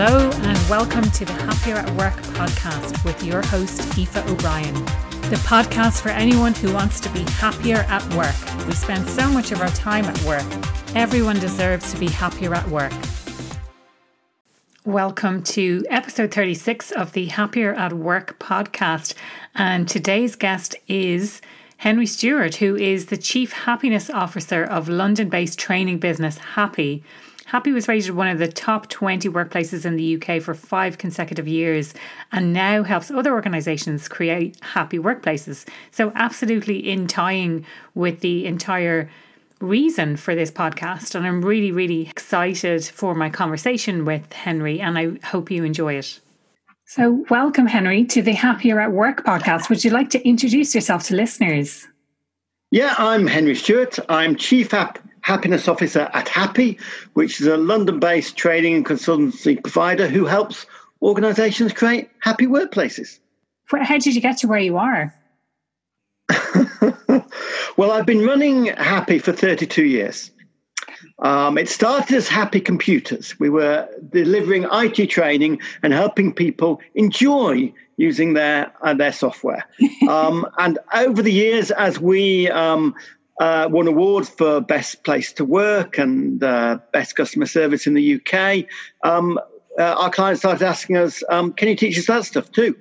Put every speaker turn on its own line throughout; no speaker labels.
Hello, and welcome to the Happier at Work podcast with your host, Aoife O'Brien. The podcast for anyone who wants to be happier at work. We spend so much of our time at work. Everyone deserves to be happier at work. Welcome to episode 36 of the Happier at Work podcast. And today's guest is Henry Stewart, who is the Chief Happiness Officer of London based training business Happy. Happy was rated one of the top 20 workplaces in the UK for five consecutive years and now helps other organisations create happy workplaces. So, absolutely in tying with the entire reason for this podcast. And I'm really, really excited for my conversation with Henry, and I hope you enjoy it. So, welcome, Henry, to the Happier at Work podcast. Would you like to introduce yourself to listeners?
Yeah, I'm Henry Stewart. I'm Chief App happiness officer at Happy, which is a London based training and consultancy provider who helps organizations create happy workplaces.
How did you get to where you are?
well, I've been running Happy for 32 years. Um, it started as Happy Computers. We were delivering IT training and helping people enjoy using their uh, their software. Um, and over the years, as we um, uh, won awards for best place to work and uh, best customer service in the UK. Um, uh, our clients started asking us, um, "Can you teach us that stuff too?"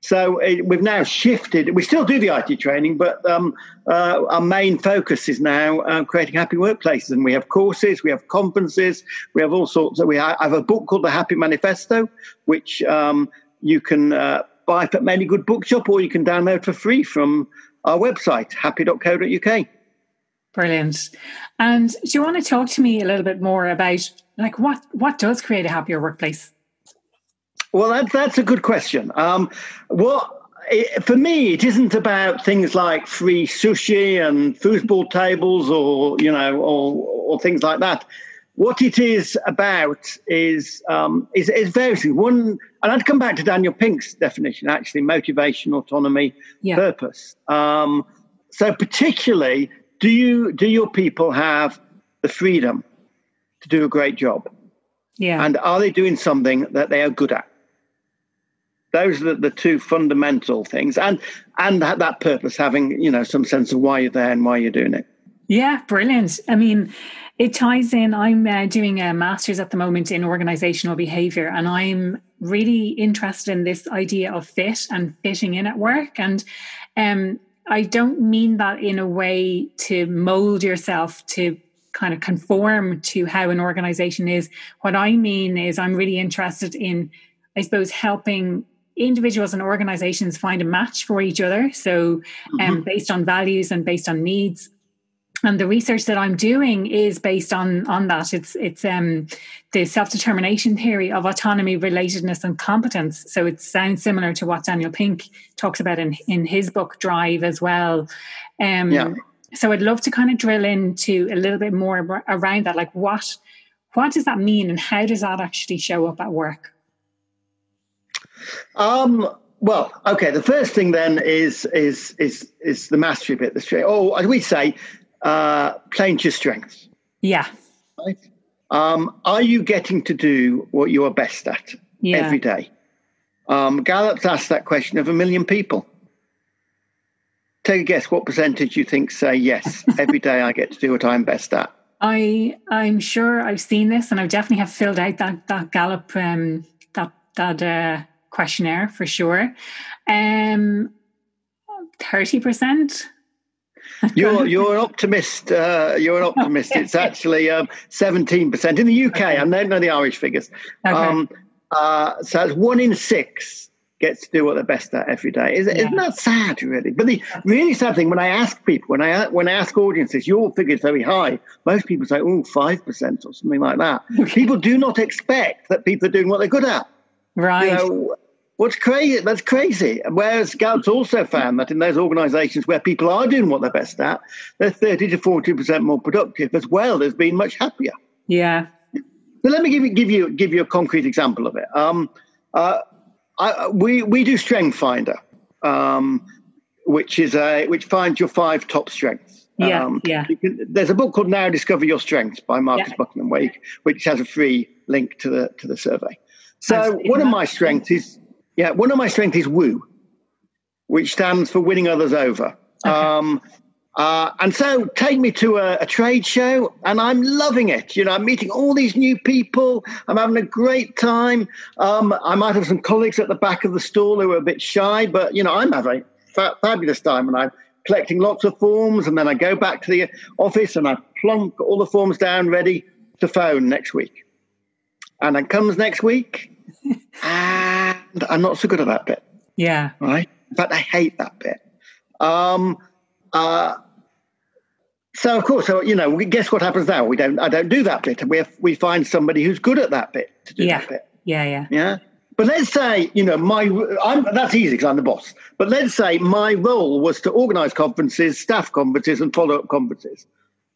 So it, we've now shifted. We still do the IT training, but um, uh, our main focus is now uh, creating happy workplaces. And we have courses, we have conferences, we have all sorts. Of, we have a book called the Happy Manifesto, which um, you can uh, buy from any good bookshop, or you can download for free from our website, happy.co.uk.
Brilliant. And do you want to talk to me a little bit more about like what what does create a happier workplace?
Well, that's that's a good question. Um, what it, for me, it isn't about things like free sushi and foosball tables, or you know, or or things like that. What it is about is um, is, is various things. One, and I'd come back to Daniel Pink's definition, actually, motivation, autonomy, yeah. purpose. Um, so, particularly, do you do your people have the freedom to do a great job?
Yeah.
And are they doing something that they are good at? Those are the, two fundamental things, and and that, that purpose, having you know some sense of why you're there and why you're doing it.
Yeah, brilliant. I mean, it ties in. I'm uh, doing a master's at the moment in organizational behavior, and I'm really interested in this idea of fit and fitting in at work. And um, I don't mean that in a way to mold yourself to kind of conform to how an organization is. What I mean is, I'm really interested in, I suppose, helping individuals and organizations find a match for each other. So, um, mm-hmm. based on values and based on needs, and the research that I'm doing is based on on that. It's it's um, the self determination theory of autonomy, relatedness, and competence. So it sounds similar to what Daniel Pink talks about in in his book Drive as well. Um, yeah. So I'd love to kind of drill into a little bit more around that. Like what what does that mean, and how does that actually show up at work?
Um. Well, okay. The first thing then is is is is the mastery bit. The straight. Oh, as we say, uh, playing to your strengths.
Yeah.
Right. Um, are you getting to do what you are best at yeah. every day? Um, Gallup's asked that question of a million people. Take a guess what percentage you think say yes, every day I get to do what I'm best at.
I I'm sure I've seen this and I definitely have filled out that that Gallup um, that that uh, questionnaire for sure. Um, thirty percent.
You're you're an optimist. Uh, you're an optimist. It's actually um, seventeen percent in the UK. I don't know the Irish figures. Okay. Um, uh, so it's one in six gets to do what they're best at every day. Is, yeah. Isn't that sad, really? But the really sad thing when I ask people, when I when I ask audiences, your figure is very high. Most people say, "Oh, five percent or something like that." People do not expect that people are doing what they're good at.
Right. You
know, What's crazy? That's crazy. Whereas Gallup's also found that in those organisations where people are doing what they're best at, they're thirty to forty percent more productive as well as being much happier.
Yeah.
So let me give you give you give you a concrete example of it. Um, uh, I, we we do Strength Finder, um, which is a which finds your five top strengths.
Yeah, um, yeah.
Can, there's a book called Now Discover Your Strengths by Marcus yeah. Buckingham Wake, which has a free link to the to the survey. So one of my strengths is yeah, one of my strengths is woo, which stands for winning others over. Okay. Um, uh, and so take me to a, a, trade show, and I'm loving it. You know, I'm meeting all these new people. I'm having a great time. Um, I might have some colleagues at the back of the stall who are a bit shy, but you know, I'm having a fabulous time, and I'm collecting lots of forms. And then I go back to the office and I plonk all the forms down, ready to phone next week. And then comes next week, and I'm not so good at that bit.
Yeah.
Right. In fact, I hate that bit. Um, uh, so of course, so, you know, guess what happens now? We don't. I don't do that bit. We have, we find somebody who's good at that bit to do
yeah.
that bit.
Yeah, yeah,
yeah. But let's say, you know, my I'm, that's easy because I'm the boss. But let's say my role was to organise conferences, staff conferences, and follow up conferences.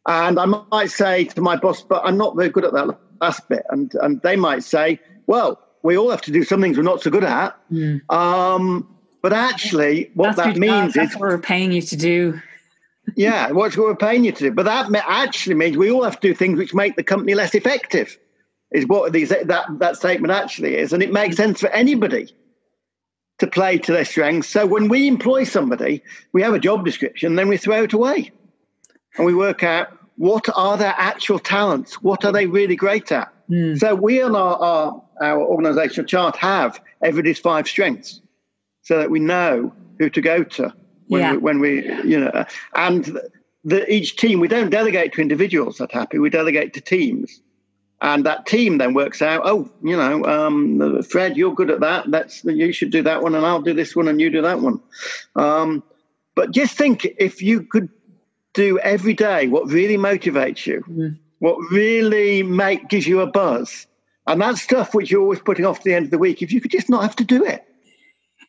And I might say to my boss, but I'm not very good at that last bit. And and they might say, well, we all have to do some things we're not so good at. Mm. Um, but actually, what
that's
that means
is
what
we're paying you to do
yeah, what we're paying you to do. But that actually means we all have to do things which make the company less effective. Is what these that that statement actually is, and it makes sense for anybody to play to their strengths. So when we employ somebody, we have a job description, then we throw it away, and we work out what are their actual talents, what are they really great at. Mm. So we on our, our our organizational chart have everybody's five strengths, so that we know who to go to when, yeah. we, when we, you know, and the, each team, we don't delegate to individuals at Happy, we delegate to teams. And that team then works out, oh, you know, um, Fred, you're good at that. That's you should do that one, and I'll do this one, and you do that one. Um, but just think if you could do every day what really motivates you, mm. what really make gives you a buzz, and that stuff which you're always putting off to the end of the week. If you could just not have to do it,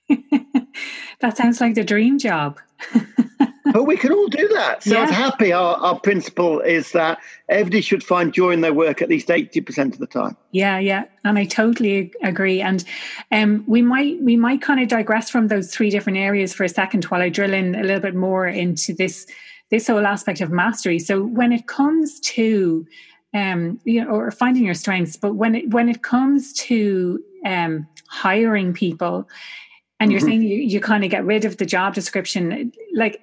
that sounds like the dream job.
but we can all do that. So yeah. happy, our, our principle is that everybody should find joy in their work at least 80% of the time.
Yeah, yeah. And I totally agree. And um, we might we might kind of digress from those three different areas for a second while I drill in a little bit more into this this whole aspect of mastery. So when it comes to um, you know, or finding your strengths, but when it when it comes to um, hiring people, and you're mm-hmm. saying you, you kind of get rid of the job description like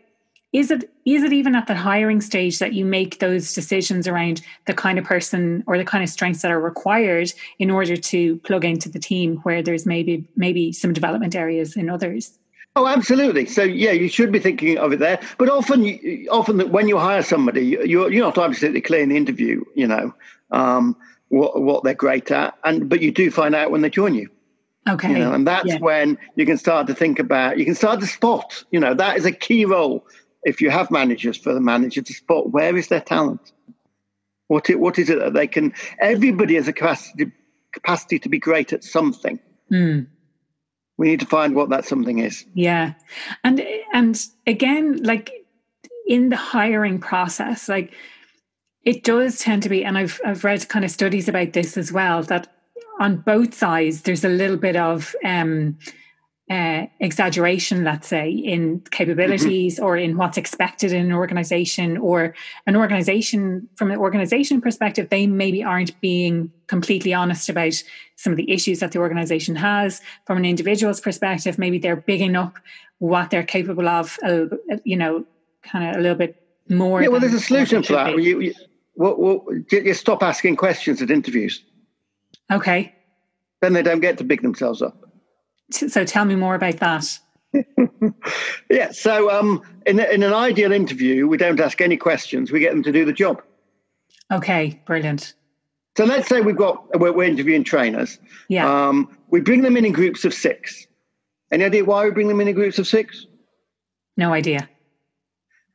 is it is it even at the hiring stage that you make those decisions around the kind of person or the kind of strengths that are required in order to plug into the team where there's maybe maybe some development areas in others
Oh, absolutely. So yeah, you should be thinking of it there. But often, often when you hire somebody, you're you're not absolutely clear in the interview. You know um, what what they're great at, and but you do find out when they join you.
Okay.
You know, and that's yeah. when you can start to think about, you can start to spot, you know, that is a key role if you have managers for the manager to spot where is their talent? What, it, what is it that they can, everybody has a capacity, capacity to be great at something. Mm. We need to find what that something is.
Yeah. And, and again, like in the hiring process, like it does tend to be, and I've, I've read kind of studies about this as well, that on both sides, there's a little bit of um, uh, exaggeration, let's say, in capabilities mm-hmm. or in what's expected in an organization, or an organization from an organization perspective, they maybe aren't being completely honest about some of the issues that the organization has. From an individual's perspective, maybe they're bigging up what they're capable of, uh, you know, kind of a little bit more.
Yeah, well, there's a solution for that. You, you, you stop asking questions at interviews.
Okay.
Then they don't get to big themselves up.
So tell me more about that.
yeah. So um, in, in an ideal interview, we don't ask any questions. We get them to do the job.
Okay. Brilliant.
So let's say we've got we're, we're interviewing trainers.
Yeah.
Um, we bring them in in groups of six. Any idea why we bring them in in groups of six?
No idea.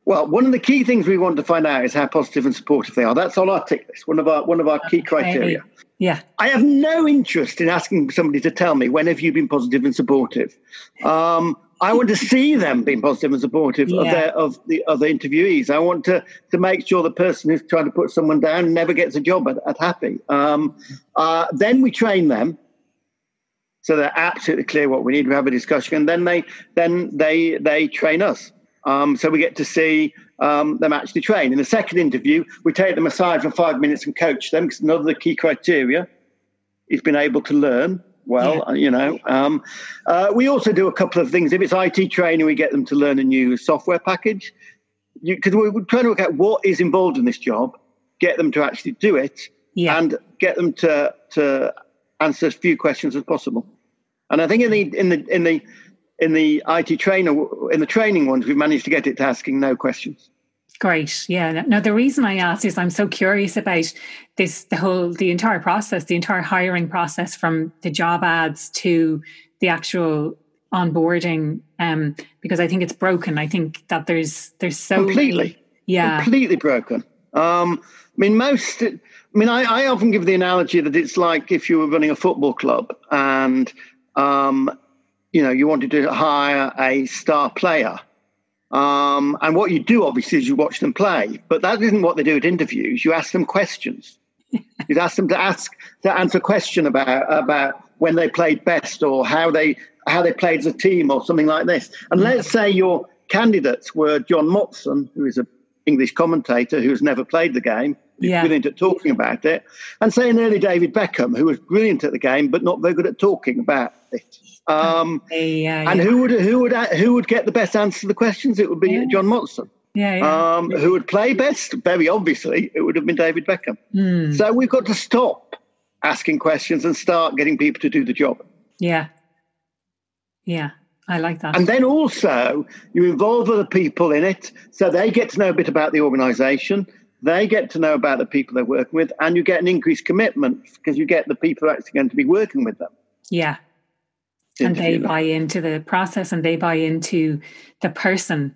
Well, one of the key things we want to find out is how positive and supportive they are. That's on our tick list. One of our one of our key criteria.
Yeah.
I have no interest in asking somebody to tell me when have you been positive and supportive. Um, I want to see them being positive and supportive yeah. of, their, of the other interviewees. I want to, to make sure the person who's trying to put someone down never gets a job at, at Happy. Um, uh, then we train them so they're absolutely clear what we need. We have a discussion, and then they then they they train us. Um, so we get to see um, them actually train. In the second interview, we take them aside for five minutes and coach them because another key criteria is being able to learn well, yeah. you know. Um, uh, we also do a couple of things. If it's IT training, we get them to learn a new software package because we're trying to work out what is involved in this job, get them to actually do it, yeah. and get them to to answer as few questions as possible. And I think in the in the in the in the IT trainer in the training ones, we've managed to get it to asking no questions.
Great. Yeah. Now the reason I asked is I'm so curious about this the whole the entire process, the entire hiring process from the job ads to the actual onboarding um because I think it's broken. I think that there's there's so
completely
yeah
completely broken. Um I mean most I mean I, I often give the analogy that it's like if you were running a football club and um you know you wanted to hire a star player um, and what you do, obviously, is you watch them play. But that isn't what they do at interviews. You ask them questions. you ask them to ask to answer a question about about when they played best or how they how they played as a team or something like this. And let's say your candidates were John Motson, who is an English commentator who's never played the game, yeah. brilliant at talking about it, and say an early David Beckham, who was brilliant at the game but not very good at talking about it. Um, yeah, and who would who would who would get the best answer to the questions? It would be yeah. John Motson.
Yeah, yeah. Um,
who would play best? Very obviously, it would have been David Beckham. Mm. So we've got to stop asking questions and start getting people to do the job.
Yeah, yeah, I like that.
And then also you involve other people in it, so they get to know a bit about the organisation. They get to know about the people they're working with, and you get an increased commitment because you get the people actually going to be working with them.
Yeah, and they buy into the process and they buy into the person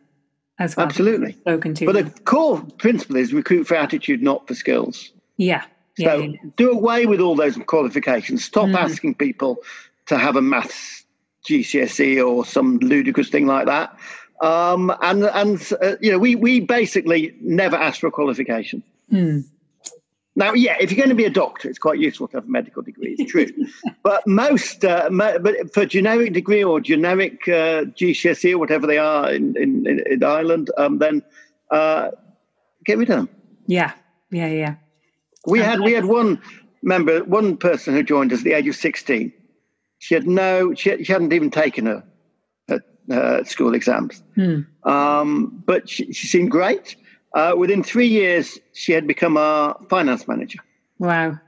as well.
Absolutely.
Spoken to.
But the core principle is recruit for attitude, not for skills.
Yeah.
So
yeah, yeah.
do away with all those qualifications. Stop mm. asking people to have a maths GCSE or some ludicrous thing like that. Um, and and uh, you know we we basically never ask for a qualification.
Mm.
Now, yeah, if you're going to be a doctor, it's quite useful to have a medical degree. It's true, but most, uh, but for generic degree or generic uh, GCSE or whatever they are in in, in Ireland, um, then uh, get rid of them.
Yeah, yeah, yeah.
We had we had one member, one person who joined us at the age of sixteen. She had no, she, she hadn't even taken her, her, her school exams,
hmm.
um, but she, she seemed great. Uh, within three years, she had become our finance manager.
Wow.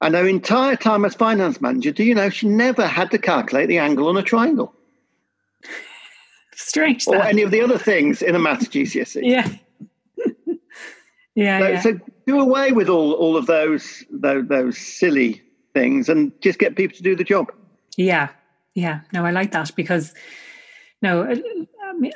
And her entire time as finance manager, do you know, she never had to calculate the angle on a triangle.
Strange.
Or any of the other things in a maths GCSE.
Yeah. yeah,
so,
yeah.
So do away with all, all of those, those, those silly things and just get people to do the job.
Yeah. Yeah. No, I like that because no,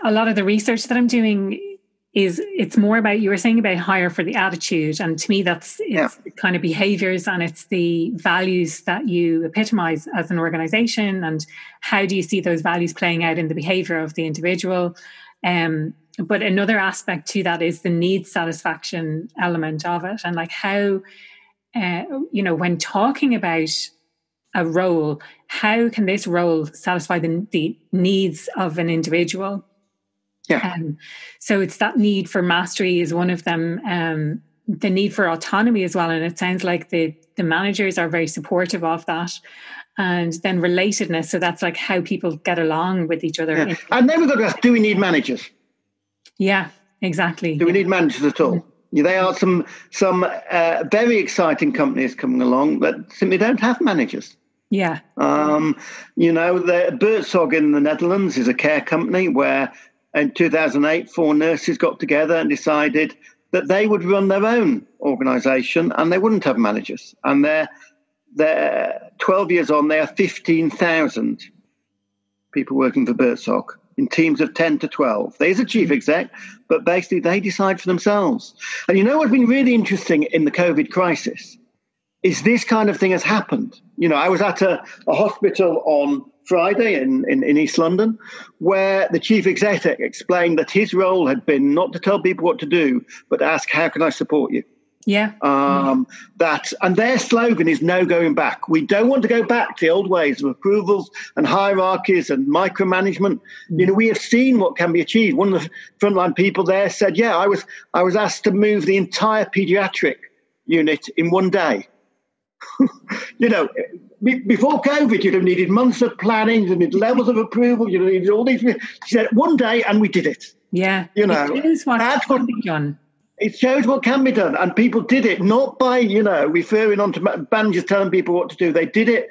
a lot of the research that I'm doing is it's more about you were saying about hire for the attitude and to me that's it's yeah. kind of behaviors and it's the values that you epitomize as an organization and how do you see those values playing out in the behavior of the individual um, but another aspect to that is the need satisfaction element of it and like how uh, you know when talking about a role how can this role satisfy the, the needs of an individual
yeah. Um,
so it's that need for mastery is one of them. Um, the need for autonomy as well, and it sounds like the the managers are very supportive of that. And then relatedness, so that's like how people get along with each other.
Yeah. And then we've got to ask: Do we need managers?
Yeah, exactly.
Do we need managers at all? Mm-hmm. There are some some uh, very exciting companies coming along that simply don't have managers.
Yeah.
Um, you know, the Buurtzorg in the Netherlands is a care company where in 2008, four nurses got together and decided that they would run their own organisation and they wouldn't have managers. And they're, they're 12 years on, they are 15,000 people working for Buurtzorg in teams of 10 to 12. There's a chief exec, but basically they decide for themselves. And you know what's been really interesting in the COVID crisis is this kind of thing has happened. You know, I was at a, a hospital on Friday in, in, in, East London, where the chief executive explained that his role had been not to tell people what to do, but ask, how can I support you?
Yeah.
Um, that and their slogan is no going back. We don't want to go back to the old ways of approvals and hierarchies and micromanagement. Mm. You know, we have seen what can be achieved. One of the frontline people there said, "Yeah, I was I was asked to move the entire pediatric unit in one day." you know, before COVID, you'd have needed months of planning, you needed levels of approval, you needed all these. She said, one day, and we did it.
Yeah.
You know,
it is what that's what be done.
It shows what can be done, and people did it not by you know referring on to managers telling people what to do. They did it.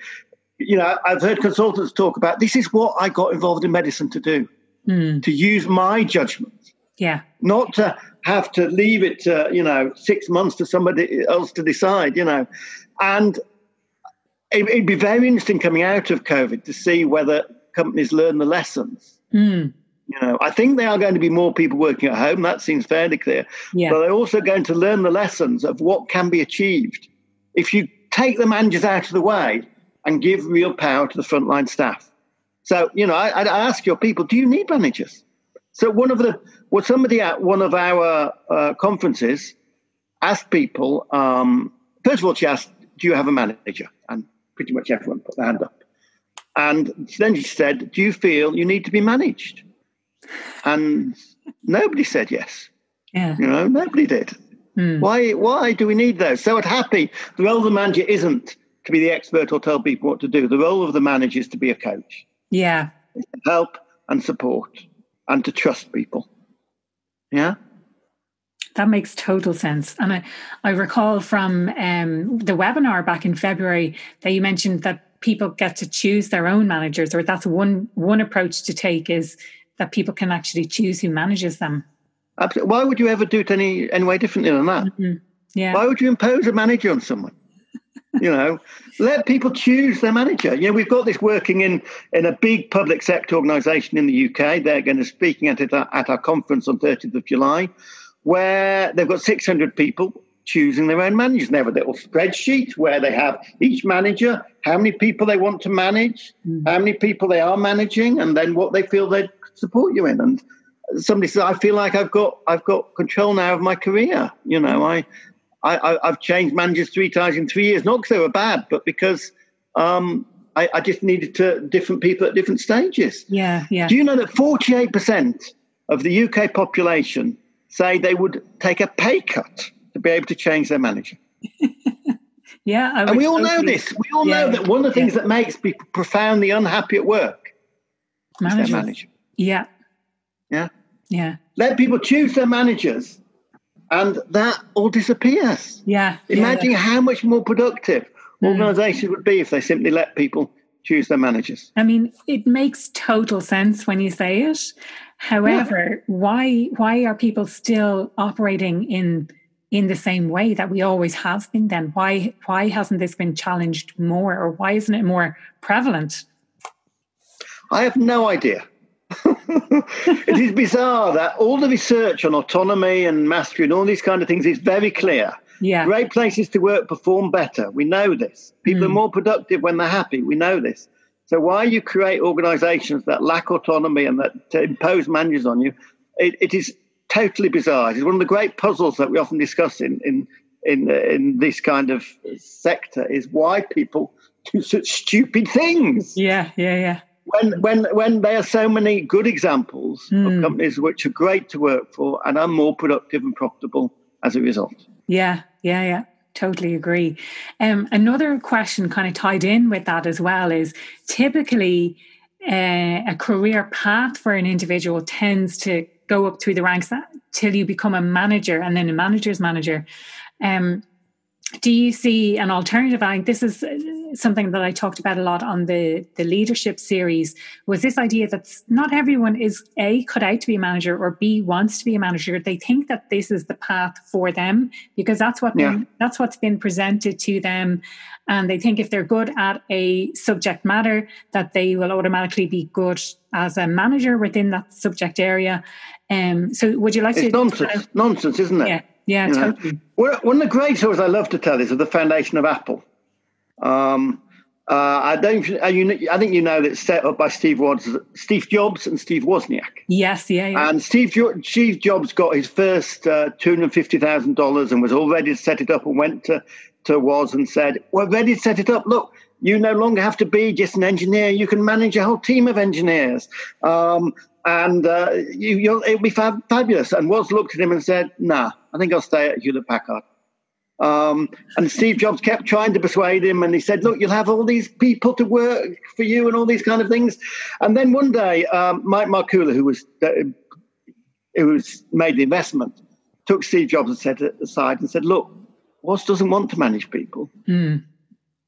You know, I've heard consultants talk about this is what I got involved in medicine to do,
mm.
to use my judgment.
Yeah.
Not to have to leave it to, you know, six months to somebody else to decide, you know. And it, would be very interesting coming out of COVID to see whether companies learn the lessons.
Mm.
You know, I think there are going to be more people working at home. That seems fairly clear.
Yeah.
But they're also going to learn the lessons of what can be achieved if you take the managers out of the way and give real power to the frontline staff. So, you know, I, I ask your people, do you need managers? So one of the, well, somebody at one of our uh, conferences asked people, um, first of all, she asked, do you have a manager? And pretty much everyone put their hand up. And then she said, do you feel you need to be managed? And nobody said yes.
Yeah.
You know, nobody did.
Hmm.
Why why do we need those? So at Happy, the role of the manager isn't to be the expert or tell people what to do. The role of the manager is to be a coach.
Yeah.
help and support and to trust people. Yeah.
That makes total sense. And I, I recall from um, the webinar back in February that you mentioned that people get to choose their own managers, or that's one one approach to take is that people can actually choose who manages them.
Absolutely. Why would you ever do it any any way differently than that?
Mm-hmm. Yeah.
Why would you impose a manager on someone? You know, let people choose their manager. You know, we've got this working in in a big public sector organisation in the UK. They're going to speaking at it at our conference on 30th of July, where they've got 600 people choosing their own managers. And they have a little spreadsheet where they have each manager, how many people they want to manage, mm. how many people they are managing, and then what they feel they'd support you in. And somebody says, I feel like I've got I've got control now of my career. You know, I, I I've changed managers three times in three years, not because they were bad, but because um, I, I, just needed to different people at different stages.
Yeah, yeah.
Do you know that 48% of the UK population say they would take a pay cut to be able to change their manager?
yeah,
and we all totally, know this. We all yeah, know that one of the things yeah. that makes people profoundly unhappy at work Managers. is their manager.
Yeah.
Yeah.
Yeah.
Let people choose their managers and that all disappears.
Yeah.
Imagine
yeah.
how much more productive mm. organizations would be if they simply let people choose their managers.
I mean, it makes total sense when you say it. However, yeah. why why are people still operating in in the same way that we always have been then? Why why hasn't this been challenged more or why isn't it more prevalent?
I have no idea. It is bizarre that all the research on autonomy and mastery and all these kind of things is very clear.
Yeah.
Great places to work perform better. We know this. People mm. are hmm. more productive when they're happy. We know this. So why you create organizations that lack autonomy and that impose managers on you, it, it is totally bizarre. It's one of the great puzzles that we often discuss in, in, in, in this kind of sector is why people do such stupid things.
Yeah, yeah, yeah
when when when there are so many good examples mm. of hmm. companies which are great to work for and are more productive and profitable as a result.
Yeah, yeah, yeah. Totally agree. Um, another question, kind of tied in with that as well, is typically uh, a career path for an individual tends to go up through the ranks till you become a manager and then a manager's manager. Um, do you see an alternative? I think this is something that I talked about a lot on the the leadership series. Was this idea that not everyone is a cut out to be a manager or b wants to be a manager. They think that this is the path for them because that's what yeah. been, that's what's been presented to them, and they think if they're good at a subject matter, that they will automatically be good as a manager within that subject area. Um, so, would you like
it's
to?
Nonsense, nonsense, isn't it?
Yeah. Yeah, you totally.
Know? One of the great stories I love to tell is of the foundation of Apple. Um, uh, I don't. You, I think you know that it's set up by Steve Jobs, Steve Jobs and Steve Wozniak.
Yes, yeah, yeah.
And Steve Steve Jobs got his first uh, two hundred fifty thousand dollars and was all ready to set it up and went to to Woz and said, "We're ready to set it up. Look, you no longer have to be just an engineer. You can manage a whole team of engineers." Um, and uh, you, it'll be fab- fabulous. And Woz looked at him and said, "Nah, I think I'll stay at Hewlett Packard." Um, and Steve Jobs kept trying to persuade him, and he said, "Look, you'll have all these people to work for you, and all these kind of things." And then one day, um, Mike Markkula, who was uh, who was made the investment, took Steve Jobs and said aside and said, "Look, Woz doesn't want to manage people.
Mm.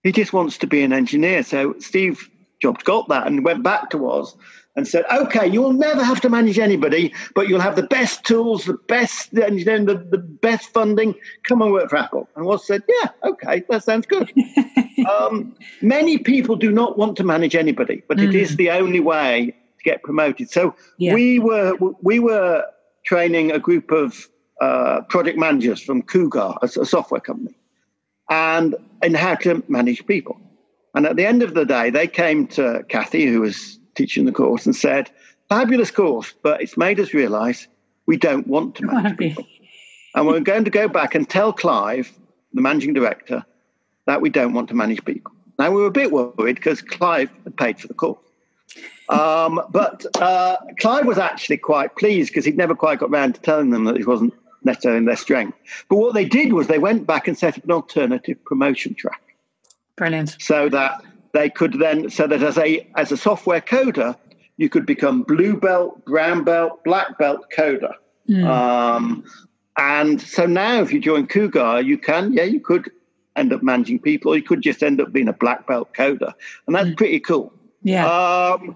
He just wants to be an engineer." So Steve Jobs got that and went back to Woz and said, okay, you'll never have to manage anybody, but you'll have the best tools, the best engineering, the, the best funding. Come and work for Apple. And Woz said, yeah, okay, that sounds good. um, many people do not want to manage anybody, but mm. it is mm. the only way to get promoted. So yeah. we were we were training a group of uh, project managers from Cougar, a, a software company, and in how to manage people. And at the end of the day, they came to Kathy, who was teaching the course and said, fabulous course, but it's made us realize we don't want to manage people. and we're going to go back and tell Clive, the managing director, that we don't want to manage people. Now, we were a bit worried because Clive had paid for the course. Um, but uh, Clive was actually quite pleased because he'd never quite got around to telling them that it wasn't necessarily in their strength. But what they did was they went back and set up an alternative promotion track.
Brilliant.
So that they could then so that as a as a software coder you could become blue belt brown belt black belt coder mm. um, and so now if you join cougar you can yeah you could end up managing people or you could just end up being a black belt coder and that's mm. pretty cool
yeah
um,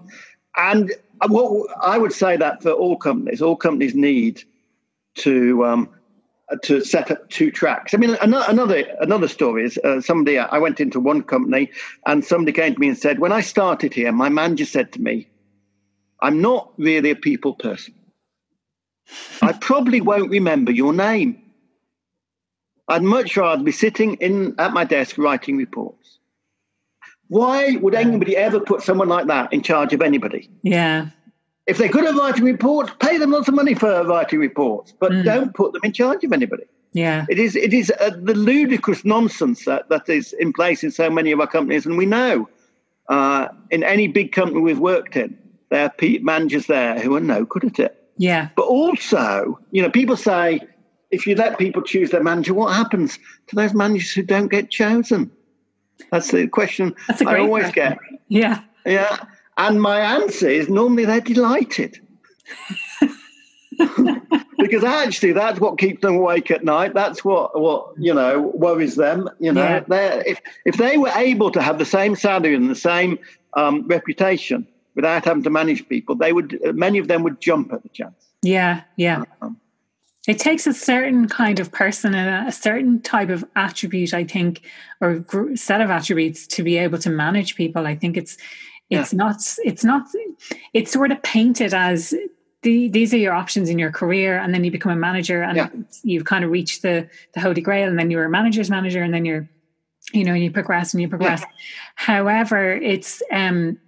and what i would say that for all companies all companies need to um, to set up two tracks. I mean, another another story is uh, somebody. I went into one company, and somebody came to me and said, "When I started here, my manager said to me, I'm not really a people person. I probably won't remember your name. I'd much rather be sitting in at my desk writing reports. Why would anybody ever put someone like that in charge of anybody?
Yeah."
If they're good at writing reports, pay them lots of money for writing reports, but mm. don't put them in charge of anybody.
Yeah,
it is it is uh, the ludicrous nonsense that, that is in place in so many of our companies, and we know uh, in any big company we've worked in, there are managers there who are no good at it.
Yeah,
but also, you know, people say if you let people choose their manager, what happens to those managers who don't get chosen? That's the question
That's
I always
question.
get.
Yeah,
yeah. And my answer is normally they're delighted. because actually that's what keeps them awake at night. That's what what you know worries them you know. Yeah. they if if they were able to have the same salary and the same um, reputation without having to manage people they would many of them would jump at the chance.
Yeah yeah. Um, it takes a certain kind of person and a certain type of attribute i think or set of attributes to be able to manage people. I think it's it's yeah. not it's not it's sort of painted as the, these are your options in your career and then you become a manager and yeah. you've kind of reached the the holy grail and then you're a manager's manager and then you're you know you progress and you progress yeah. however it's um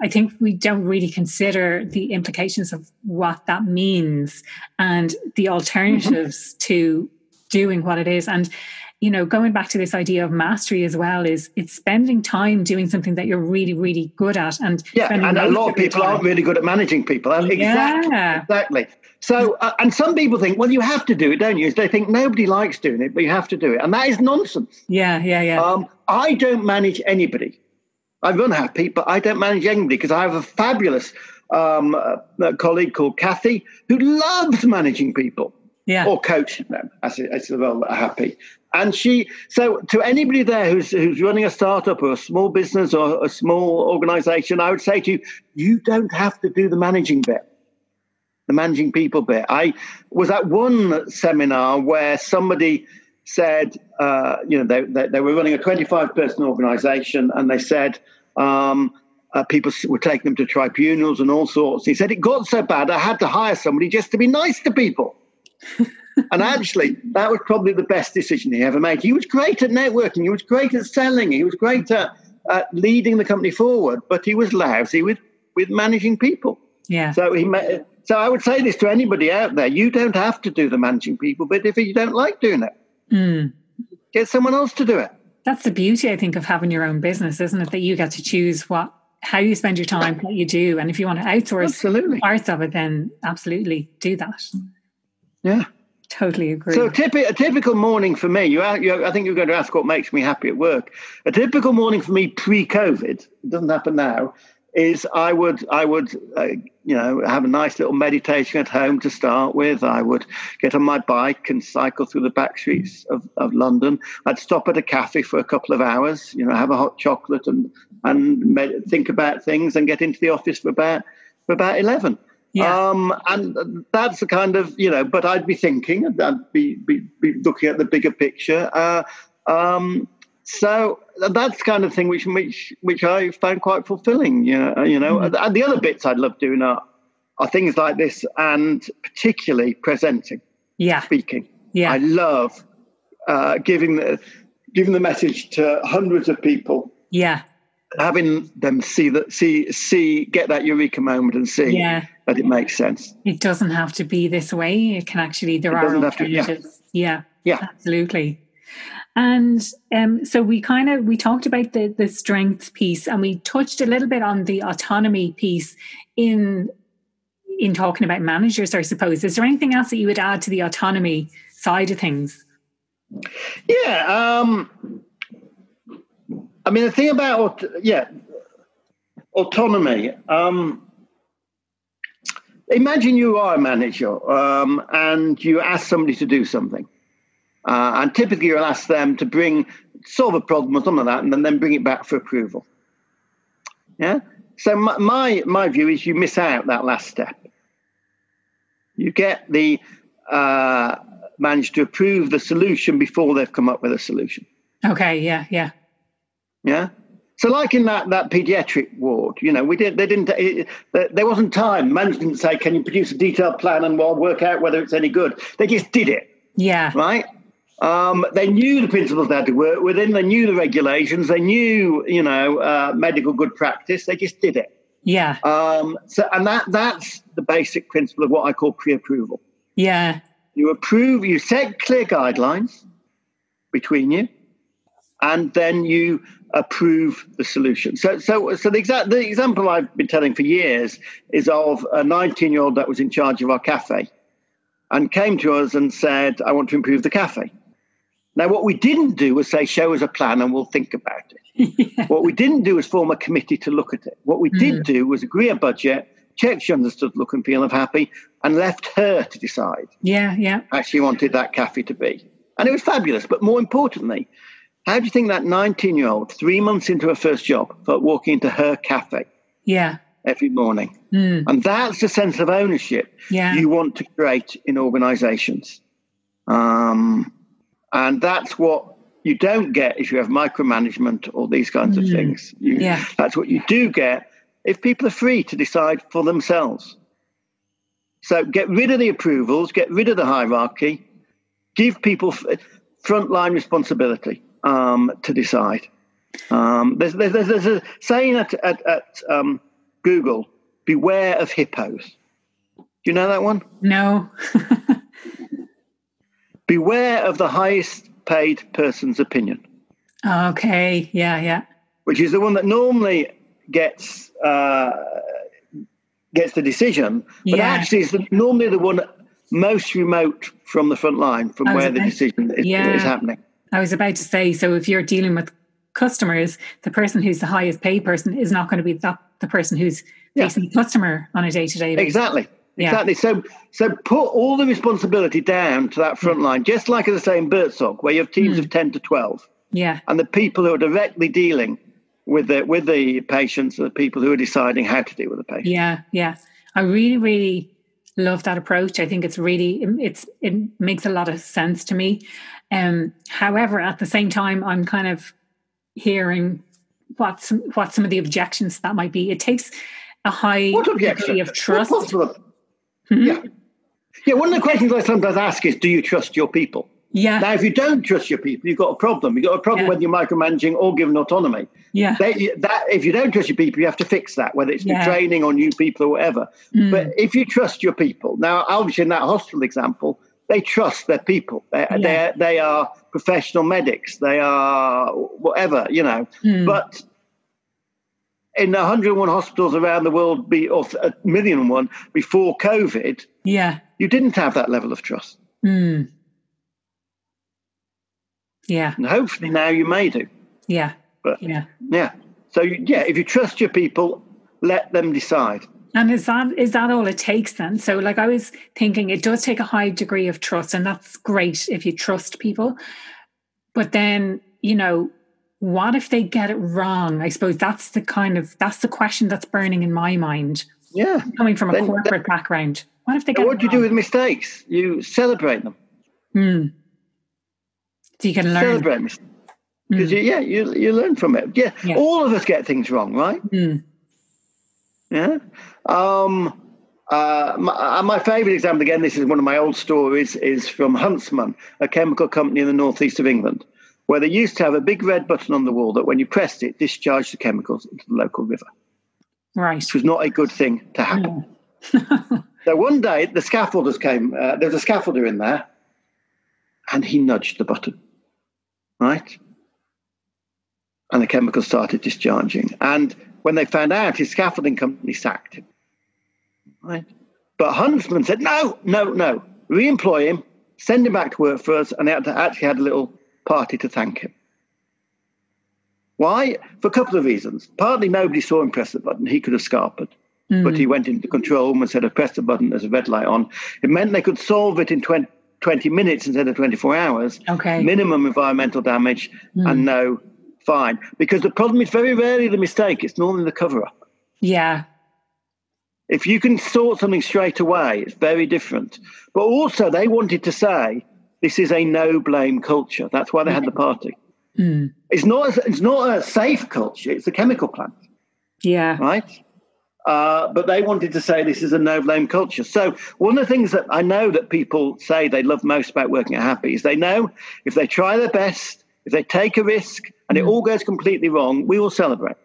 I think we don't really consider the implications of what that means and the alternatives mm-hmm. to doing what it is. And you know, going back to this idea of mastery as well is it's spending time doing something that you're really, really good at. And
yeah, and a lot of people aren't really good at managing people. Exactly. Yeah. Exactly. So, uh, and some people think, well, you have to do it, don't you? They think nobody likes doing it, but you have to do it. And that is nonsense.
Yeah, yeah, yeah. Um,
I don't manage anybody. I'm unhappy, but I don't manage anybody because I have a fabulous um, uh, colleague called Kathy who loves managing people
yeah.
or coaching them as, as well happy. And she, so to anybody there who's who's running a startup or a small business or a small organization, I would say to you, you don't have to do the managing bit, the managing people bit. I was at one seminar where somebody said, uh, you know, they, they, they, were running a 25 person organization and they said, um, uh, people were taking them to tribunals and all sorts. He said, it got so bad, I had to hire somebody just to be nice to people and actually, that was probably the best decision he ever made. He was great at networking. He was great at selling. He was great at, at leading the company forward, but he was lousy with, with managing people.
Yeah.
So he ma- so I would say this to anybody out there: you don't have to do the managing people, but if you don't like doing it,
mm.
get someone else to do it.
That's the beauty, I think, of having your own business, isn't it? That you get to choose what how you spend your time, what you do, and if you want to outsource
absolutely.
parts of it, then absolutely do that.
Yeah.
Totally agree.
So, typi- a typical morning for me, you, you, I think you're going to ask what makes me happy at work. A typical morning for me pre-COVID, it doesn't happen now, is I would I would uh, you know have a nice little meditation at home to start with. I would get on my bike and cycle through the back streets of, of London. I'd stop at a cafe for a couple of hours, you know, have a hot chocolate and and med- think about things and get into the office for about for about eleven. Yeah. Um, and that's the kind of you know, but I'd be thinking, I'd be be, be looking at the bigger picture. Uh, um, so that's the kind of thing which which which I found quite fulfilling. You know, you know, mm-hmm. and the other bits I'd love doing are are things like this, and particularly presenting,
yeah,
speaking.
Yeah,
I love uh, giving the giving the message to hundreds of people.
Yeah,
having them see that see see get that eureka moment and see yeah. that it makes sense.
It doesn't have to be this way. It can actually there it are alternatives. To, yeah.
yeah,
yeah, absolutely. And um, so we kind of we talked about the the strength piece, and we touched a little bit on the autonomy piece in in talking about managers. I suppose is there anything else that you would add to the autonomy side of things?
Yeah, um, I mean the thing about yeah autonomy. Um, imagine you are a manager um, and you ask somebody to do something uh, and typically you'll ask them to bring, solve a problem or something like that, and then, then bring it back for approval. Yeah? So my, my, my view is you miss out that last step. You get the uh, manage to approve the solution before they've come up with a solution.
Okay, yeah, yeah.
Yeah? So, like in that, that pediatric ward, you know, we didn't. They didn't. It, there wasn't time. Management didn't say, "Can you produce a detailed plan and we'll work out whether it's any good?" They just did it.
Yeah.
Right. Um, they knew the principles they had to work within. They knew the regulations. They knew, you know, uh, medical good practice. They just did it.
Yeah.
Um, so, and that that's the basic principle of what I call pre-approval.
Yeah.
You approve. You set clear guidelines between you, and then you approve the solution. So, so, so the exact the example I've been telling for years is of a 19-year-old that was in charge of our cafe, and came to us and said, "I want to improve the cafe." Now, what we didn't do was say, show us a plan and we'll think about it. yeah. What we didn't do was form a committee to look at it. What we mm. did do was agree a budget, check she understood look and feel of happy, and left her to decide.
Yeah, yeah.
How she wanted that cafe to be. And it was fabulous. But more importantly, how do you think that 19 year old, three months into her first job, felt walking into her cafe?
Yeah.
Every morning. Mm. And that's the sense of ownership
yeah.
you want to create in organizations. Um, and that's what you don't get if you have micromanagement or these kinds mm. of things. You,
yeah.
That's what you do get if people are free to decide for themselves. So get rid of the approvals, get rid of the hierarchy, give people frontline responsibility um, to decide. Um, there's, there's, there's, a saying at, at, at um, Google beware of hippos. Do you know that one?
No.
beware of the highest paid person's opinion.
Okay, yeah, yeah.
Which is the one that normally gets uh, gets the decision, but yeah. actually is the, normally the one most remote from the front line, from where the decision is, yeah. is happening.
I was about to say, so if you're dealing with customers, the person who's the highest paid person is not going to be the, the person who's yeah. facing the customer on a day to day basis.
Exactly. Yeah. Exactly. So, so put all the responsibility down to that front line, just like as I say in Buurtzorg, where you have teams mm. of ten to twelve.
Yeah.
And the people who are directly dealing with the with the patients are the people who are deciding how to deal with the patient.
Yeah, yeah. I really, really love that approach. I think it's really it's it makes a lot of sense to me. Um, however, at the same time, I'm kind of hearing what some, what some of the objections that might be. It takes a high degree of trust.
Hmm? Yeah. Yeah, one of the questions I sometimes ask is do you trust your people?
Yeah.
Now, if you don't trust your people, you've got a problem. You've got a problem yeah. whether you're micromanaging or given autonomy.
Yeah.
They, that, if you don't trust your people, you have to fix that, whether it's yeah. training or new people or whatever. Mm. But if you trust your people, now, obviously, in that hospital example, they trust their people. They, yeah. they are professional medics. They are whatever, you know. Mm. But in 101 hospitals around the world, be or a million and one before COVID,
yeah,
you didn't have that level of trust.
Mm. Yeah.
And hopefully now you may do.
Yeah.
But
yeah.
Yeah. So yeah, if you trust your people, let them decide.
And is that is that all it takes then? So like I was thinking it does take a high degree of trust and that's great if you trust people. But then, you know, what if they get it wrong? I suppose that's the kind of that's the question that's burning in my mind.
Yeah.
Coming from a then, corporate then, background. What if they get
What do you do with mistakes? You celebrate them.
Hmm. So you can learn.
Celebrate mistakes. Because mm. yeah, you you learn from it. Yeah, yeah, all of us get things wrong, right?
Mm.
Yeah. Um, uh, my, uh, my favourite example, again, this is one of my old stories, is from Huntsman, a chemical company in the northeast of England, where they used to have a big red button on the wall that when you pressed it, discharged the chemicals into the local river.
Right.
Which was not a good thing to happen. so one day, the scaffolders came, uh, there was a scaffolder in there, and he nudged the button. Right? and the chemicals started discharging. And when they found out, his scaffolding company sacked him. Right? But Huntsman said, no, no, no, re-employ him, send him back to work for us, and they had to, actually had a little party to thank him. Why? For a couple of reasons. Partly nobody saw him press the button. He could have scarpered. Mm. But he went into control room and said, I've pressed the button, there's a red light on. It meant they could solve it in 20, 20 minutes instead of 24 hours.
Okay.
Minimum environmental damage mm. and no fine. Because the problem is very rarely the mistake, it's normally the cover up.
Yeah.
If you can sort something straight away, it's very different. But also, they wanted to say this is a no blame culture. That's why they had the party.
Mm.
It's not. A, it's not a safe culture. It's a chemical plant.
Yeah.
Right. Uh, but they wanted to say this is a no blame culture. So one of the things that I know that people say they love most about working at Happy is they know if they try their best, if they take a risk, and it mm. all goes completely wrong, we will celebrate.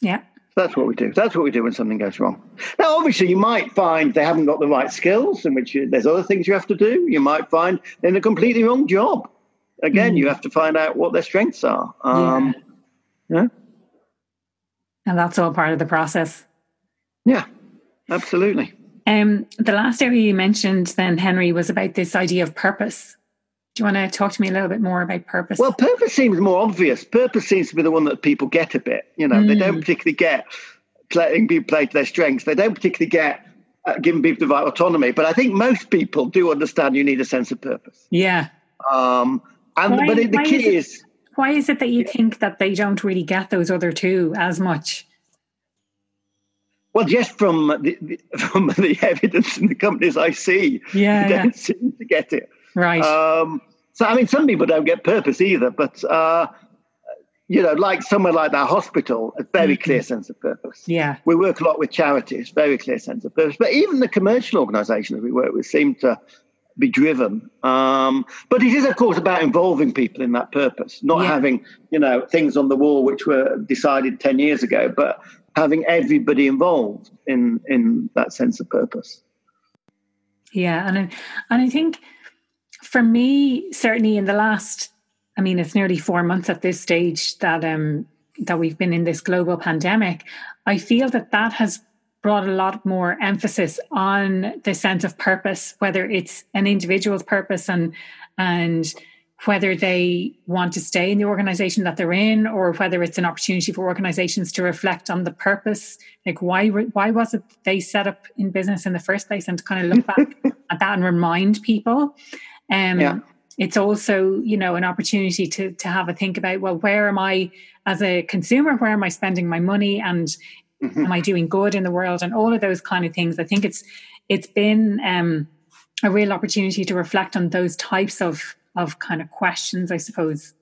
Yeah.
That's what we do. That's what we do when something goes wrong. Now, obviously, you might find they haven't got the right skills, in which you, there's other things you have to do. You might find they're in a completely wrong job. Again, mm. you have to find out what their strengths are. Um, yeah. yeah.
And that's all part of the process.
Yeah, absolutely.
Um, the last area you mentioned, then, Henry, was about this idea of purpose. Do you want to talk to me a little bit more about purpose?
Well, purpose seems more obvious. Purpose seems to be the one that people get a bit. You know, mm. they don't mm. particularly get letting people play to their strengths. They don't particularly get uh, giving people the right autonomy. But I think most people do understand you need a sense of purpose.
Yeah.
Um, and why, but the key is,
is, is why is it that you think that they don't really get those other two as much?
Well, just from the, from the evidence in the companies I see,
yeah,
they
yeah.
don't seem to get it.
Right.
Um, so, I mean, some people don't get purpose either, but, uh, you know, like somewhere like that hospital, a very mm-hmm. clear sense of purpose.
Yeah.
We work a lot with charities, very clear sense of purpose. But even the commercial organizations we work with seem to be driven. Um, but it is, of course, about involving people in that purpose, not yeah. having, you know, things on the wall which were decided 10 years ago, but having everybody involved in, in that sense of purpose.
Yeah. And I, and I think for me, certainly in the last, I mean, it's nearly four months at this stage that um that we've been in this global pandemic. I feel that that has brought a lot more emphasis on the sense of purpose, whether it's an individual's purpose and and whether they want to stay in the organization that they're in or whether it's an opportunity for organizations to reflect on the purpose. Like why why was it they set up in business in the first place? And to kind of look back at that and remind people um, yeah. It's also, you know, an opportunity to to have a think about, well, where am I as a consumer? Where am I spending my money? And mm-hmm. am I doing good in the world? And all of those kind of things. I think it's it's been um, a real opportunity to reflect on those types of of kind of questions, I suppose.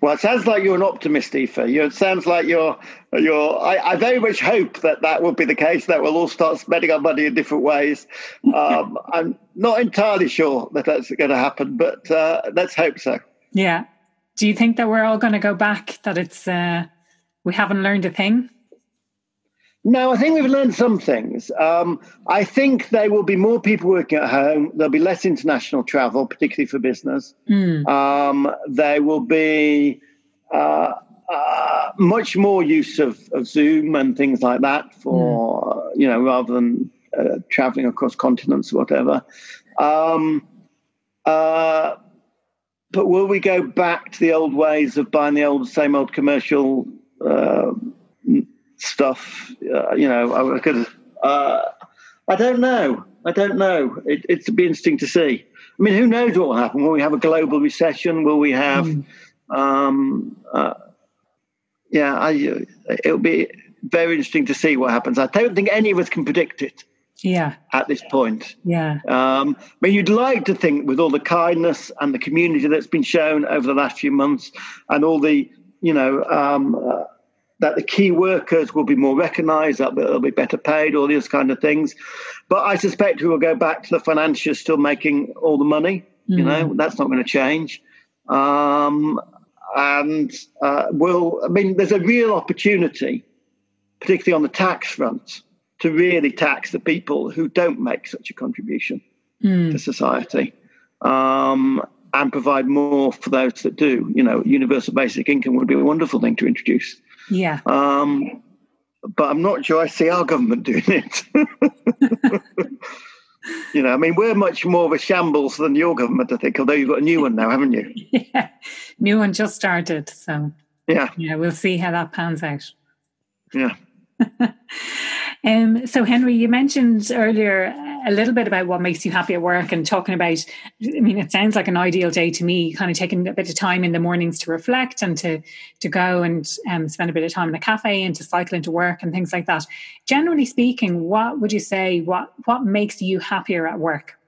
Well, it sounds like you're an optimist, Aoife. You, it sounds like you're, you're I, I, very much hope that that will be the case, that we'll all start spending our money in different ways. Um, I'm not entirely sure that that's going to happen, but uh, let's hope so.
Yeah. Do you think that we're all going to go back, that it's, uh, we haven't learned a thing?
No, I think we've learned some things. Um, I think there will be more people working at home. There'll be less international travel, particularly for business.
Mm.
Um, there will be uh, uh, much more use of, of, Zoom and things like that for, mm. you know, rather than uh, traveling across continents or whatever. Um, uh, but will we go back to the old ways of buying the old, same old commercial uh, stuff? Uh, you know, I could. Uh, I don't know. I don't know. It, it's be interesting to see. I mean, who knows what will happen? Will we have a global recession? Will we have? Mm. Um, uh, yeah, I, it'll be very interesting to see what happens. I don't think any of us can predict it.
Yeah.
At this point.
Yeah.
Um, I mean, you'd like to think with all the kindness and the community that's been shown over the last few months, and all the, you know, um, uh, that the key workers will be more recognised, that they'll be better paid, all these kind of things. But I suspect we will go back to the financiers still making all the money. Mm. You know, that's not going to change. Um, and uh, will I mean, there's a real opportunity, particularly on the tax front, to really tax the people who don't make such a contribution mm. to society. Um, and provide more for those that do. You know, universal basic income would be a wonderful thing to introduce.
Yeah.
Um, but I'm not sure I see our government doing it. you know, I mean, we're much more of a shambles than your government, I think, although you've got a new one now, haven't you?
yeah, new one just started. So,
yeah.
Yeah, we'll see how that pans out.
Yeah.
Um, so, Henry, you mentioned earlier a little bit about what makes you happy at work and talking about, I mean, it sounds like an ideal day to me, kind of taking a bit of time in the mornings to reflect and to, to go and um, spend a bit of time in a cafe and to cycle into work and things like that. Generally speaking, what would you say, what, what makes you happier at work?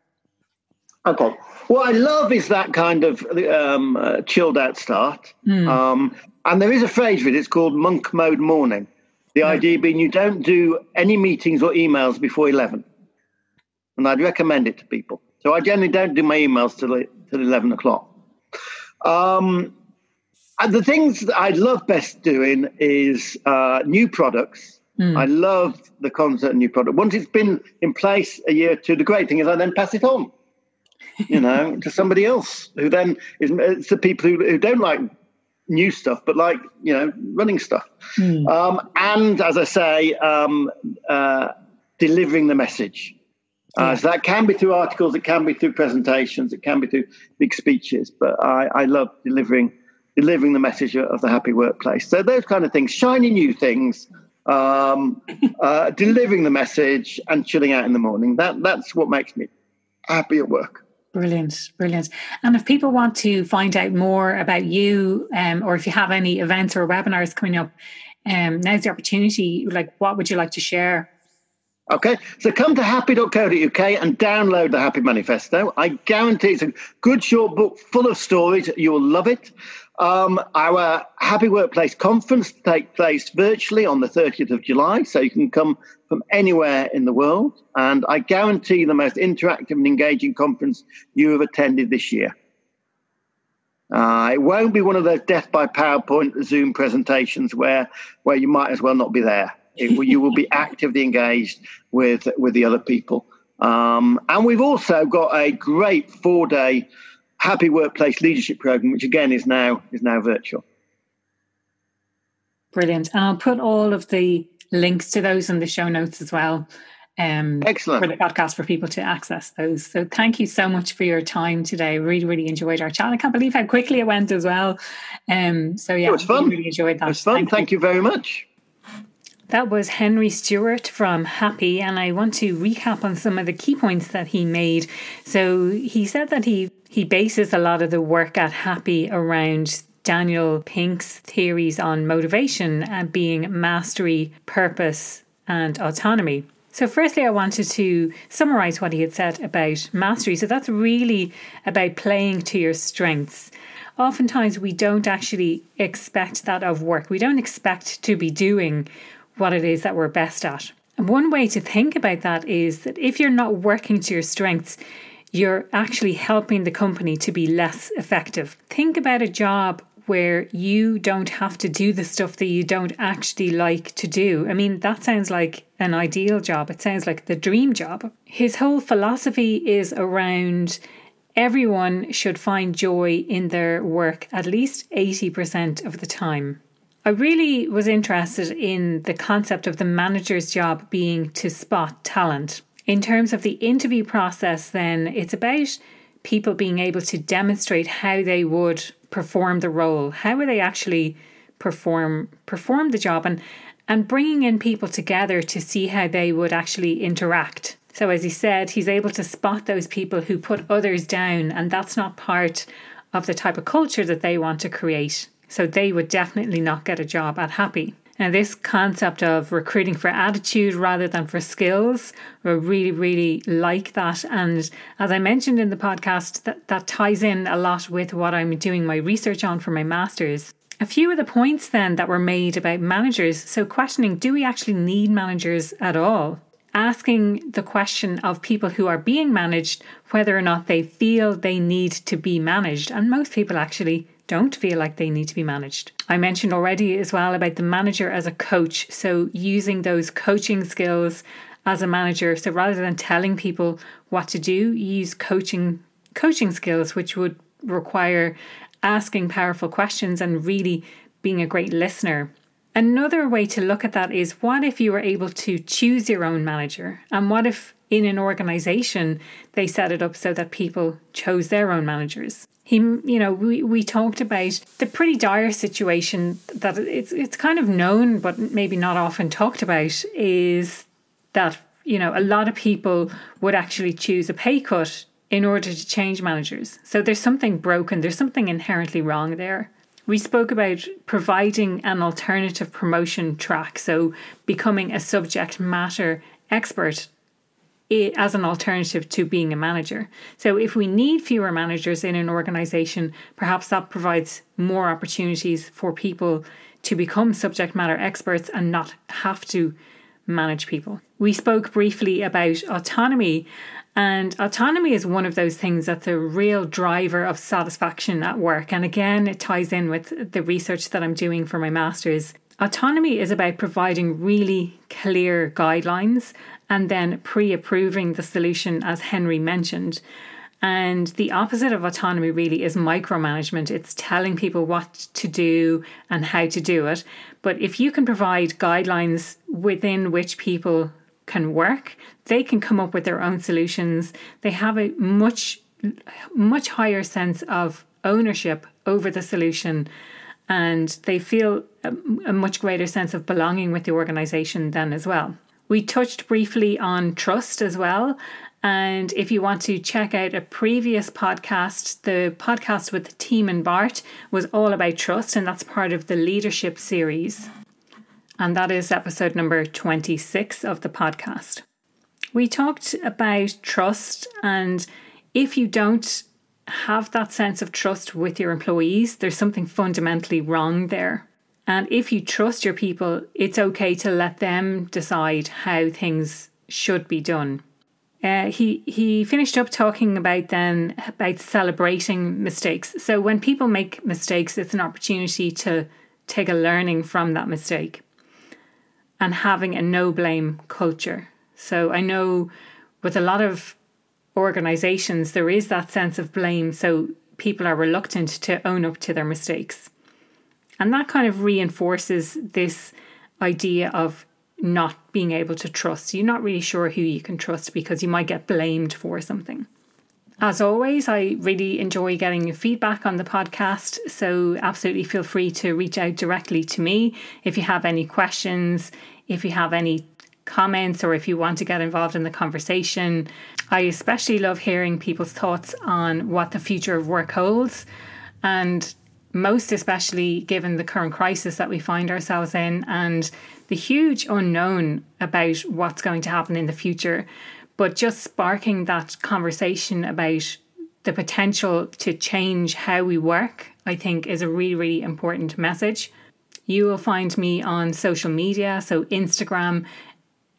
Okay. What I love is that kind of um, uh, chilled out start. Mm. Um, and there is a phrase for it, it's called monk mode morning. The idea being you don't do any meetings or emails before 11. And I'd recommend it to people. So I generally don't do my emails till, till 11 o'clock. Um, and the things that I love best doing is uh, new products. Mm. I love the concept of new product. Once it's been in place a year or two, the great thing is I then pass it on, you know, to somebody else who then is it's the people who, who don't like new stuff, but like you know, running stuff. Mm. Um, and as I say, um, uh, delivering the message. Uh, so that can be through articles, it can be through presentations, it can be through big speeches. But I, I love delivering delivering the message of the happy workplace. So those kind of things, shiny new things, um, uh, delivering the message, and chilling out in the morning. That that's what makes me happy at work.
Brilliant, brilliant. And if people want to find out more about you, um, or if you have any events or webinars coming up, um, now's the opportunity. Like, what would you like to share?
Okay, so come to happy.co.uk and download the Happy Manifesto. I guarantee it's a good short book full of stories. You'll love it. Um, our Happy Workplace conference take place virtually on the 30th of July, so you can come from anywhere in the world. And I guarantee the most interactive and engaging conference you have attended this year. Uh, it won't be one of those death by PowerPoint Zoom presentations where, where you might as well not be there. It, you will be actively engaged with, with the other people. Um, and we've also got a great four day Happy Workplace Leadership Program, which again is now is now virtual.
Brilliant. And I'll put all of the links to those in the show notes as well.
Um, Excellent.
For the podcast for people to access those. So thank you so much for your time today. Really, really enjoyed our chat. I can't believe how quickly it went as well. Um, so yeah,
it was fun.
Really enjoyed that.
It was fun. Thank, thank you. you very much.
That was Henry Stewart from Happy, and I want to recap on some of the key points that he made. So he said that he he bases a lot of the work at Happy around Daniel Pink's theories on motivation and being mastery, purpose, and autonomy. So, firstly, I wanted to summarize what he had said about mastery. So, that's really about playing to your strengths. Oftentimes, we don't actually expect that of work. We don't expect to be doing what it is that we're best at. And one way to think about that is that if you're not working to your strengths, you're actually helping the company to be less effective. Think about a job where you don't have to do the stuff that you don't actually like to do. I mean, that sounds like an ideal job. It sounds like the dream job. His whole philosophy is around everyone should find joy in their work at least 80% of the time. I really was interested in the concept of the manager's job being to spot talent. In terms of the interview process, then it's about people being able to demonstrate how they would perform the role. How would they actually perform perform the job and and bringing in people together to see how they would actually interact. So as he said, he's able to spot those people who put others down and that's not part of the type of culture that they want to create. So they would definitely not get a job at Happy. Now, this concept of recruiting for attitude rather than for skills, I really, really like that. And as I mentioned in the podcast, that, that ties in a lot with what I'm doing my research on for my master's. A few of the points then that were made about managers. So, questioning do we actually need managers at all? Asking the question of people who are being managed whether or not they feel they need to be managed. And most people actually don't feel like they need to be managed. I mentioned already as well about the manager as a coach. So, using those coaching skills as a manager. So, rather than telling people what to do, use coaching coaching skills, which would require asking powerful questions and really being a great listener. Another way to look at that is what if you were able to choose your own manager? And what if in an organization they set it up so that people chose their own managers? He you know we, we talked about the pretty dire situation that it's it's kind of known but maybe not often talked about is that you know a lot of people would actually choose a pay cut in order to change managers. So there's something broken there's something inherently wrong there. We spoke about providing an alternative promotion track so becoming a subject matter expert as an alternative to being a manager. So, if we need fewer managers in an organization, perhaps that provides more opportunities for people to become subject matter experts and not have to manage people. We spoke briefly about autonomy, and autonomy is one of those things that's a real driver of satisfaction at work. And again, it ties in with the research that I'm doing for my master's. Autonomy is about providing really clear guidelines and then pre approving the solution, as Henry mentioned. And the opposite of autonomy really is micromanagement. It's telling people what to do and how to do it. But if you can provide guidelines within which people can work, they can come up with their own solutions. They have a much, much higher sense of ownership over the solution and they feel a, a much greater sense of belonging with the organization then as well. We touched briefly on trust as well. And if you want to check out a previous podcast, the podcast with Team and Bart was all about trust, and that's part of the leadership series. And that is episode number 26 of the podcast. We talked about trust, and if you don't have that sense of trust with your employees, there's something fundamentally wrong there. And if you trust your people, it's okay to let them decide how things should be done. Uh, he he finished up talking about then about celebrating mistakes. So when people make mistakes, it's an opportunity to take a learning from that mistake, and having a no blame culture. So I know with a lot of organizations there is that sense of blame. So people are reluctant to own up to their mistakes. And that kind of reinforces this idea of not being able to trust. You're not really sure who you can trust because you might get blamed for something. As always, I really enjoy getting your feedback on the podcast. So, absolutely feel free to reach out directly to me if you have any questions, if you have any comments, or if you want to get involved in the conversation. I especially love hearing people's thoughts on what the future of work holds. And most especially given the current crisis that we find ourselves in and the huge unknown about what's going to happen in the future. But just sparking that conversation about the potential to change how we work, I think, is a really, really important message. You will find me on social media, so Instagram,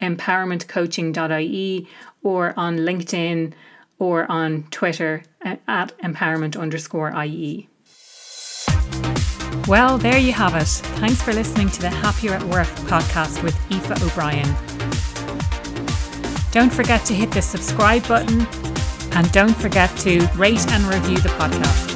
empowermentcoaching.ie, or on LinkedIn, or on Twitter at empowerment underscore IE. Well, there you have it. Thanks for listening to the Happier at Work podcast with Aoife O'Brien. Don't forget to hit the subscribe button and don't forget to rate and review the podcast.